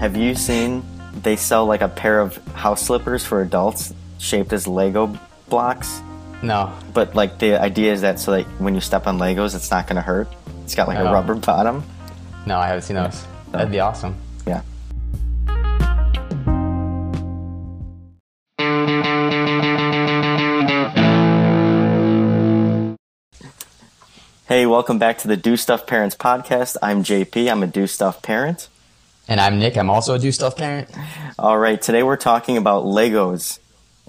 Have you seen they sell like a pair of house slippers for adults shaped as Lego blocks? No. But like the idea is that so like when you step on Legos, it's not gonna hurt. It's got like a rubber bottom. No, I haven't seen those. That'd be awesome. Yeah. Hey, welcome back to the Do Stuff Parents podcast. I'm JP. I'm a Do Stuff parent. And I'm Nick. I'm also a do stuff parent. All right, today we're talking about Legos,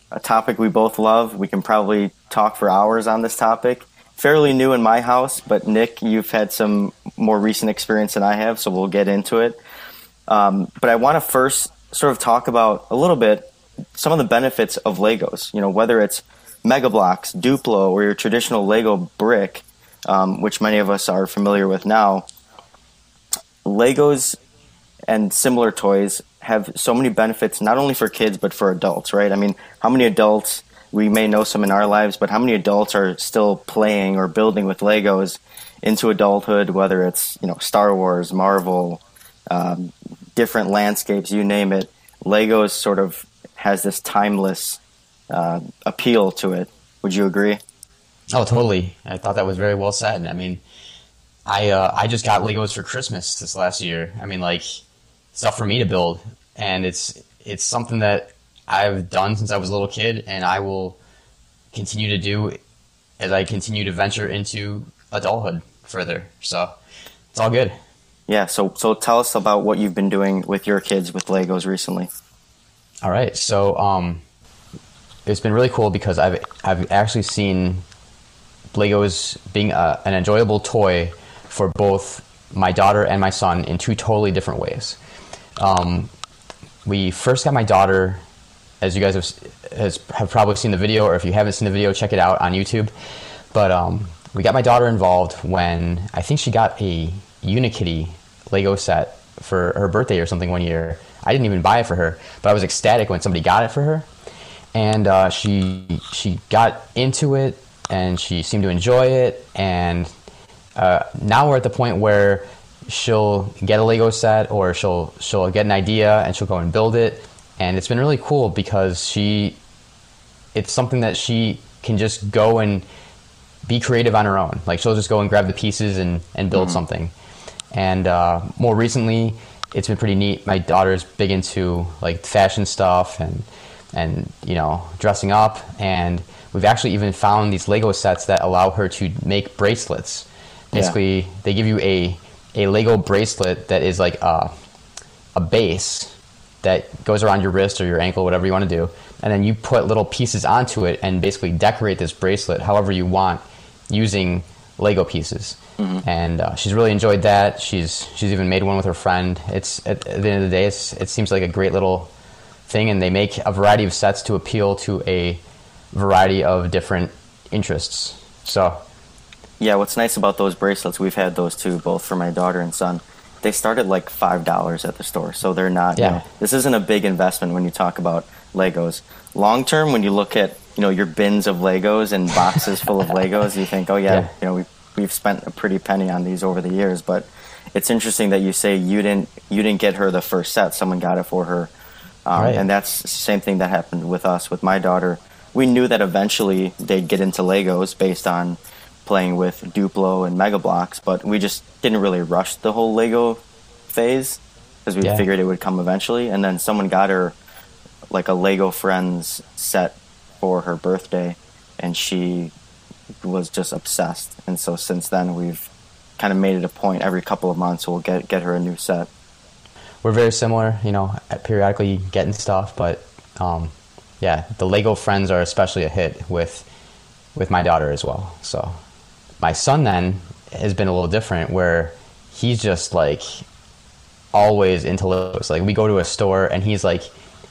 a topic we both love. We can probably talk for hours on this topic. Fairly new in my house, but Nick, you've had some more recent experience than I have, so we'll get into it. Um, but I want to first sort of talk about a little bit some of the benefits of Legos. You know, whether it's Mega Bloks, Duplo, or your traditional Lego brick, um, which many of us are familiar with now. Legos and similar toys have so many benefits not only for kids but for adults right i mean how many adults we may know some in our lives but how many adults are still playing or building with legos into adulthood whether it's you know star wars marvel um, different landscapes you name it legos sort of has this timeless uh, appeal to it would you agree Oh, totally. I thought that was very well said. I mean, I uh, I just got Legos for Christmas this last year. I mean, like stuff for me to build, and it's it's something that I've done since I was a little kid, and I will continue to do as I continue to venture into adulthood further. So it's all good. yeah so so tell us about what you've been doing with your kids with legos recently All right, so um, it's been really cool because I've I've actually seen Legos being a, an enjoyable toy for both my daughter and my son in two totally different ways. Um, we first got my daughter, as you guys have, has, have probably seen the video, or if you haven't seen the video, check it out on YouTube. But um, we got my daughter involved when I think she got a Unikitty Lego set for her birthday or something one year. I didn't even buy it for her, but I was ecstatic when somebody got it for her, and uh, she she got into it and she seemed to enjoy it. And uh, now we're at the point where she'll get a Lego set or she'll she'll get an idea and she'll go and build it, and it's been really cool because she it's something that she can just go and be creative on her own. Like she'll just go and grab the pieces and, and build something. And uh, more recently, it's been pretty neat. My daughter's big into like fashion stuff and and you know dressing up. And we've actually even found these Lego sets that allow her to make bracelets. Basically, they give you a a Lego bracelet that is like a a base that goes around your wrist or your ankle, whatever you want to do, and then you put little pieces onto it and basically decorate this bracelet however you want using Lego pieces. And uh, she's really enjoyed that. She's she's even made one with her friend. It's at, at the end of the day, it's, it seems like a great little thing, and they make a variety of sets to appeal to a variety of different interests. So Yeah, what's nice about those bracelets, we've had those too, both for my daughter and son. They started like five dollars at the store, so they're not. You Yeah. know, this isn't a big investment when you talk about Legos. Long term, when you look at you know your bins of Legos and boxes full of Legos, you think, oh yeah, Yeah. you know we we've spent a pretty penny on these over the years. But it's interesting that you say you didn't you didn't get her the first set; someone got it for her, um, Right. and that's the same thing that happened with us with my daughter. We knew that eventually they'd get into Legos based on playing with Duplo and Mega Bloks, but we just didn't really rush the whole Lego phase because we Yeah. figured it would come eventually. And then someone got her like a Lego Friends set for her birthday, and she was just obsessed. And so since then, we've kind of made it a point every couple of months we'll get get her a new set. we're very similar, you know, periodically getting stuff, but um, yeah, the Lego friends are especially a hit with with my daughter as well. So my son then has been a little different where he's just like always into Legos. Like we go to a store and he's like,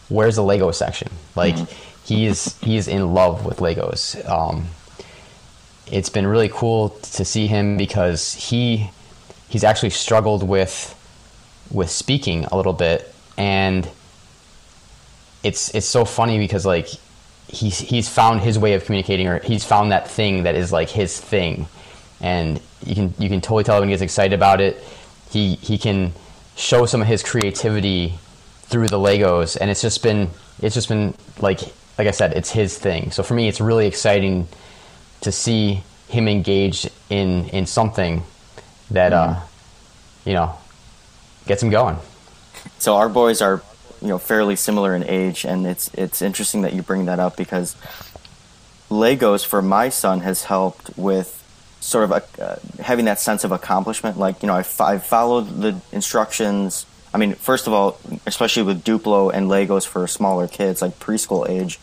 "Where's the Lego section?" Like he's he's in love with Legos. Um, it's been really cool to see him because he he's actually struggled with with speaking a little bit and it's it's so funny because like he's he's found his way of communicating or he's found that thing that is like his thing and you can you can totally tell when he gets excited about it he he can show some of his creativity through the Legos, and it's just been it's just been like like I said, it's his thing. So for me, it's really exciting to see him engaged in in something that uh, you know gets him going. So our boys are, you know, fairly similar in age, and it's it's interesting that you bring that up because Legos for my son has helped with sort of a, uh, having that sense of accomplishment. Like you know, I, f- I followed the instructions. I mean, first of all, especially with Duplo and Legos for smaller kids, like preschool age,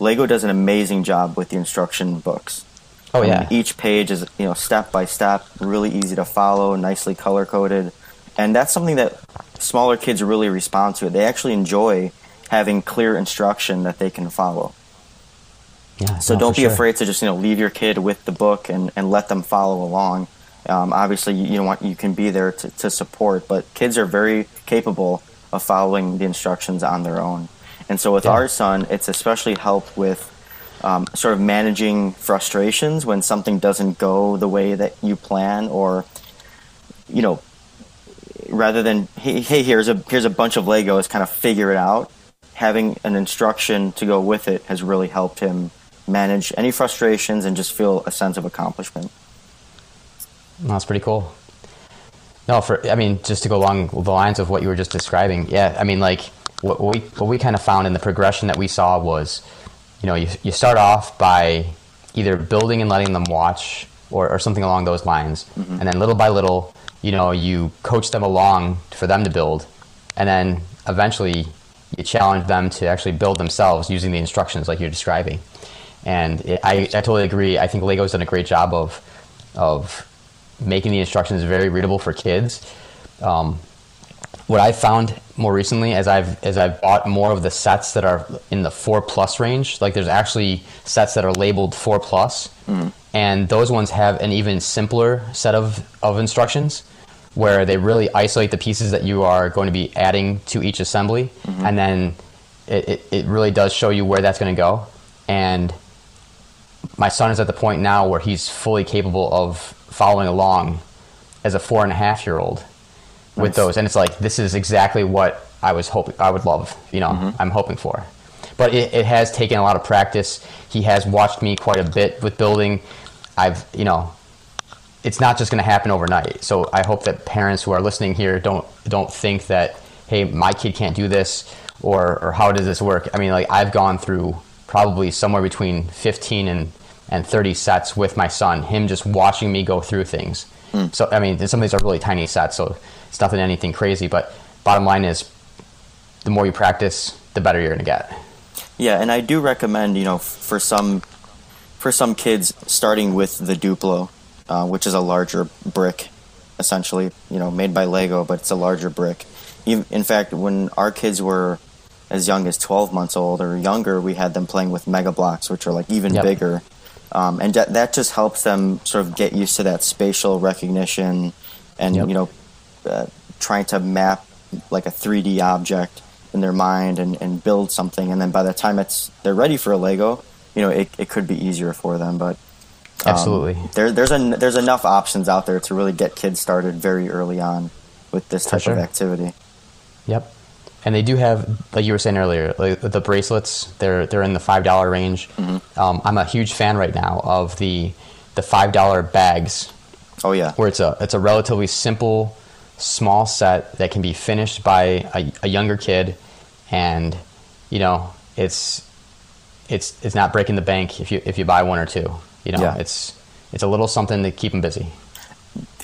Lego does an amazing job with the instruction books. Oh yeah. And each page is you know step by step, really easy to follow, nicely color coded, and that's something that smaller kids really respond to. It. They actually enjoy having clear instruction that they can follow. Yeah, So don't be sure. afraid to just you know leave your kid with the book and, and let them follow along. Um, obviously, you, you want you can be there to, to support, but kids are very capable of following the instructions on their own. And so with Yeah. our son, it's especially helped with um, sort of managing frustrations when something doesn't go the way that you plan, or you know, rather than hey, hey here's a here's a bunch of Legos, kind of figure it out. Having an instruction to go with it has really helped him manage any frustrations and just feel a sense of accomplishment. That's pretty cool. No, for I mean, just to go along the lines of what you were just describing, yeah. I mean, like what we what we kind of found in the progression that we saw was, you know, you you start off by either building and letting them watch or, or something along those lines, mm-hmm. and then little by little, you know, you coach them along for them to build, and then eventually you challenge them to actually build themselves using the instructions like you're describing. And it, I, I totally agree. I think Lego's done a great job of of making the instructions very readable for kids. Um, what I've found more recently, as I've as I've bought more of the sets that are in the four plus range, like there's actually sets that are labeled four plus, hmm. and those ones have an even simpler set of of instructions, where they really isolate the pieces that you are going to be adding to each assembly, mm-hmm. and then it, it, it really does show you where that's going to go. And my son is at the point now where he's fully capable of following along as a four and a half year old with Nice. those and it's like this is exactly what i was hoping i would love you know mm-hmm. i'm hoping for. But it, it has taken a lot of practice. He has watched me quite a bit with building. I've you know it's not just going to happen overnight. So i hope that parents who are listening here don't don't think that hey my kid can't do this or or how does this work? I mean like i've gone through probably somewhere between 15 and and 30 sets with my son him just watching me go through things so i mean some of these are really tiny sets so it's nothing anything crazy but bottom line is the more you practice the better you're going to get Yeah, and I do recommend, you know, for some for some kids starting with the Duplo, uh, which is a larger brick, essentially, you know, made by Lego, but it's a larger brick. You- In fact, when our kids were as young as 12 months old or younger, we had them playing with Mega Bloks, which are like even Yep. bigger. Um, and that, that just helps them sort of get used to that spatial recognition and, Yep. you know, uh, trying to map like a 3D object in their mind and, and build something. And then by the time it's they're ready for a Lego, you know, it, it could be easier for them. But um, Absolutely. there, there's a, there's enough options out there to really get kids started very early on with this type sure. of activity. Yep. And they do have, like you were saying earlier, like the bracelets. They're they're in the five dollar range. Um, I'm a huge fan right now of the the five dollar bags, Oh yeah, where it's a it's a relatively simple, small set that can be finished by a, a younger kid, and you know it's it's it's not breaking the bank if you if you buy one or two. You know, Yeah. it's it's a little something to keep them busy.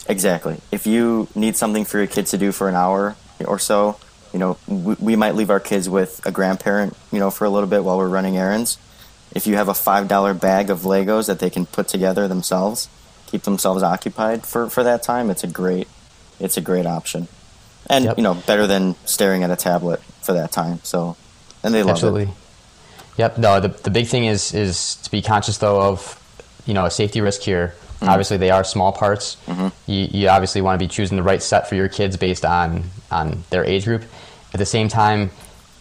exactly. If you need something for your kids to do for an hour or so, you know, we, we might leave our kids with a grandparent, you know, for a little bit while we're running errands. If you have a five dollar bag of Legos that they can put together themselves, keep themselves occupied for, for that time, it's a great it's a great option. And Yep. you know, better than staring at a tablet for that time. So and they love it. Absolutely. it. Yep. No, the the big thing is is to be conscious though of you know a safety risk here. Mm-hmm. Obviously, they are small parts. Mm-hmm. You, you obviously want to be choosing the right set for your kids based on on their age group. At the same time,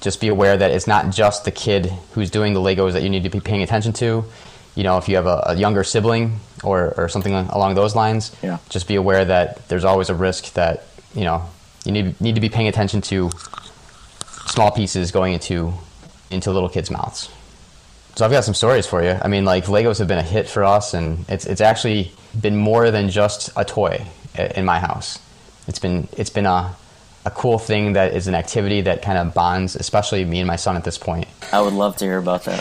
just be aware that it's not just the kid who's doing the Legos that you need to be paying attention to. You know, if you have a, a younger sibling or, or something along those lines, Yeah. just be aware that there's always a risk that you know you need need to be paying attention to small pieces going into into little kids' mouths. So I've got some stories for you. I mean, like Legos have been a hit for us, and it's it's actually been more than just a toy in my house. It's been it's been a a cool thing that is an activity that kind of bonds, especially me and my son at this point. I would love to hear about that.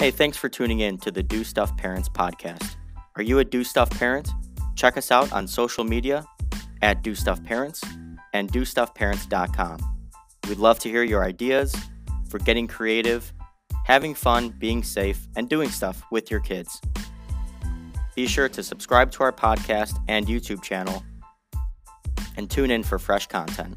Hey, thanks for tuning in to the Do Stuff Parents podcast. Are you a Do Stuff parent? Check us out on social media at Do Stuff Parents and DoStuffParents.com. We'd love to hear your ideas for getting creative, having fun, being safe, and doing stuff with your kids. Be sure to subscribe to our podcast and YouTube channel and tune in for fresh content.